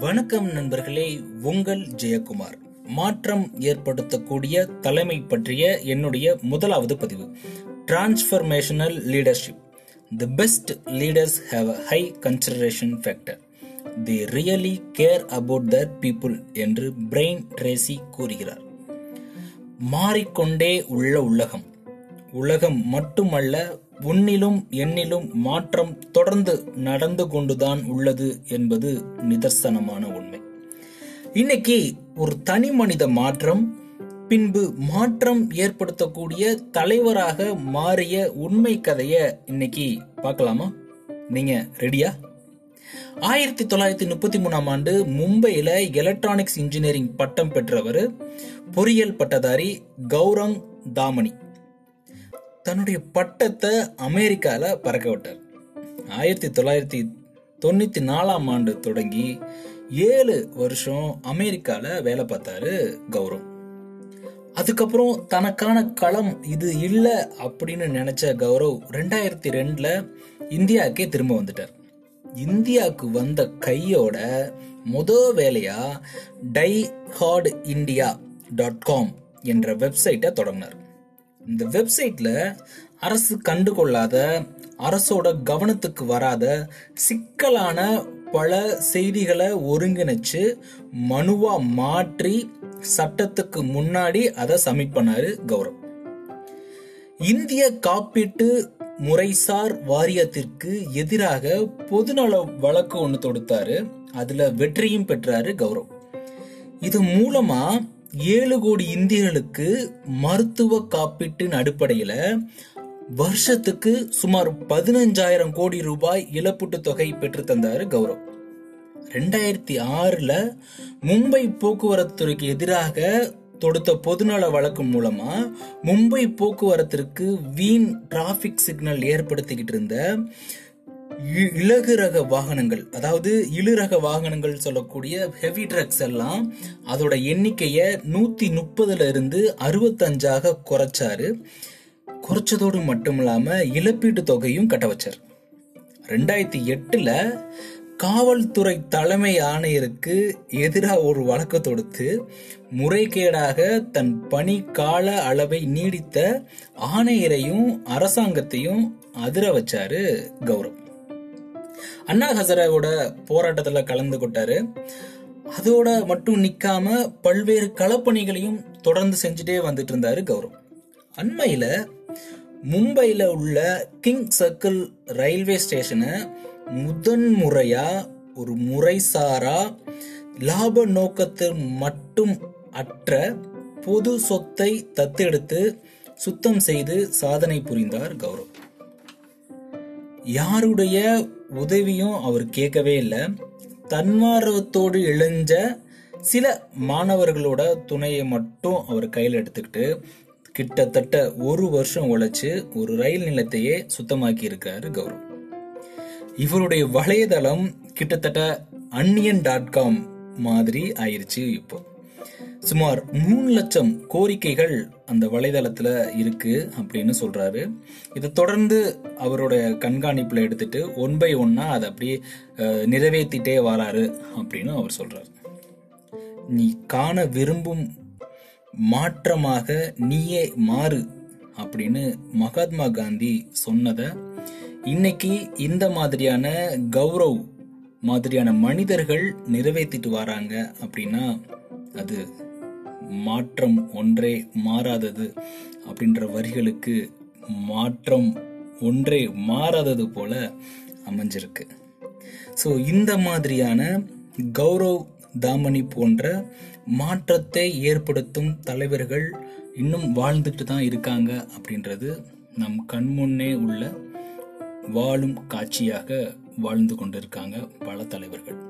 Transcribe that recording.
வணக்கம் நண்பர்களே உங்கள் ஜெயக்குமார். மாற்றம் ஏற்படுத்தக்கூடிய தலைமை பற்றிய என்னுடைய முதலாவது பதிவு. Transformational leadership the best leaders have a high consideration factor the really care about their people என்று பிரெயின் ட்ரேசி கூறுகிறார். மாறிக்கொண்டே உள்ள உலகம். உலகம் மட்டுமல்ல உன்னிலும் என்னிலும் மாற்றம் தொடர்ந்து நடந்து கொண்டுதான் உள்ளது என்பது நிதர்சனமான உண்மை. இன்னைக்கு ஒரு தனி மனித மாற்றம் பின்பு மாற்றம் ஏற்படுத்தக்கூடிய தலைவராக மாறிய உண்மை கதைய இன்னைக்கு பார்க்கலாமா? நீங்க ரெடியா ஆயிரத்தி தொள்ளாயிரத்தி முப்பத்தி மூணாம் ஆண்டு மும்பையில எலக்ட்ரானிக்ஸ் இன்ஜினியரிங் பட்டம் பெற்றவர் பொறியியல் பட்டதாரி கௌரங் தாமணி. தன்னுடைய பட்டத்தை அமெரிக்காவில் பறக்க விட்டார். ஆயிரத்தி தொள்ளாயிரத்தி தொண்ணூற்றி நாலாம் ஆண்டு தொடங்கி ஏழு வருஷம் அமெரிக்காவில் வேலை பார்த்தாரு கௌரவ். அதுக்கப்புறம் தனக்கான களம் இது இல்லை அப்படின்னு நினச்ச கௌரவ் ரெண்டாயிரத்தி ரெண்டில் இந்தியாவுக்கே திரும்ப வந்துட்டார். இந்தியாவுக்கு வந்த கையோட முத வேலையாக die hard India dot com என்ற வெப்சைட்டை தொடங்கினார். இந்த வெப்சைட்ல அரசு கண்டுகொள்ளாத அரசோட கவனத்துக்கு வராத சிக்கலான பல செய்திகளை ஒருங்கிணைச்சு மனுவா மாற்றி சட்டத்துக்கு முன்னாடி அதை சப்மிட் பண்ணாரு கௌரவ். இந்திய காப்பீட்டு முறைசார் வாரியத்திற்கு எதிராக பொதுநல வழக்கு ஒன்று தொடுத்தாரு. அதுல வெற்றியும் பெற்றாரு கௌரவ். இது மூலமா ஏழு கோடி இந்தியர்களுக்கு மருத்துவ காப்பீட்டின் அடிப்படையில் வருஷத்துக்கு சுமார் பதினஞ்சாயிரம் கோடி ரூபாய் இழப்பீட்டு தொகை பெற்று தந்தார் கௌரவ். ரெண்டாயிரத்தி ஆறில் மும்பை போக்குவரத்து துறைக்கு எதிராக தொடுத்த பொதுநல வழக்கு மூலமா மும்பை போக்குவரத்திற்கு வீண் டிராபிக் சிக்னல் ஏற்படுத்திக்கிட்டு இருந்த இலகு ரக வாகனங்கள் அதாவது இழுரக வாகனங்கள் சொல்லக்கூடிய ஹெவி ட்ரக்ஸ் எல்லாம் அதோட எண்ணிக்கையை நூற்றி முப்பதுல இருந்து அறுபத்தஞ்சாக குறைச்சாரு. குறைச்சதோடு மட்டும் இல்லாமல் இழப்பீட்டு தொகையும் கட்ட வச்சார். ரெண்டாயிரத்தி எட்டில் காவல்துறை தலைமை ஆணையருக்கு எதிராக ஒரு வழக்கு தொடுத்து முறைகேடாக தன் பணி கால அளவை நீடித்த ஆணையரையும் அரசாங்கத்தையும் அதிர வச்சாரு கௌரவ். அண்ணா ஹசராவோட போராட்டத்துல கலந்து கொட்டாரு அதோட மட்டும் நிக்காம பல்வேறு களப்பணிகளையும் தொடர்ந்து செஞ்சுட்டே வந்துட்டு இருந்தாரு கௌரவ். அண்மையில மும்பையில உள்ள கிங் சர்க்கிள் ரயில்வே ஸ்டேஷனை முதன் முறையா ஒரு முறைசாரா லாப நோக்கத்தில் மட்டும் அற்ற பொது சொத்தை தத்தெடுத்து சுத்தம் செய்து சாதனை புரிந்தார் கௌரவ். யாருடைய உதவியும் அவர் கேட்கவே இல்லை. தன்மார்வத்தோடு இழைஞ்ச சில மாணவர்களோட துணையை மட்டும் அவர் கையில் எடுத்துக்கிட்டு கிட்டத்தட்ட ஒரு வருஷம் உழைச்சு ஒரு ரயில் நிலையத்தையே சுத்தமாக்கி இருக்கிறாரு கௌரவ். இவருடைய வலைதளம் கிட்டத்தட்ட அன்னியன் டாட் காம் மாதிரி ஆயிடுச்சு இப்போ. சுமார் மூணு லட்சம் கோரிக்கைகள் அந்த வலைதளத்தில் இருக்கு அப்படின்னு சொல்றாரு. இதை தொடர்ந்து அவரோட கண்காணிப்புல எடுத்துட்டு ஒன் பை ஒன்னா அதை அப்படியே நிறைவேற்றிட்டே வராரு அப்படின்னு அவர் சொல்றாரு. நீ காண விரும்பும் மாற்றமாக நீயே மாறு அப்படின்னு மகாத்மா காந்தி சொன்னதை இன்னைக்கு இந்த மாதிரியான கௌரவ் மாதிரியான மனிதர்கள் நிறைவேற்றிட்டு வராங்க அப்படின்னா அது மாற்றம் ஒன்றே மாறாதது அப்படின்ற வரிகளுக்கு மாற்றம் ஒன்றே மாறாதது போல அமைஞ்சிருக்கு. ஸோ இந்த மாதிரியான கௌரவ் தாமணி போன்ற மாற்றத்தை ஏற்படுத்தும் தலைவர்கள் இன்னும் வாழ்ந்துட்டு தான் இருக்காங்க அப்படின்றது நம் கண்முன்னே உள்ள வாழும் காட்சியாக வாழ்ந்து கொண்டிருக்காங்க பல தலைவர்கள்.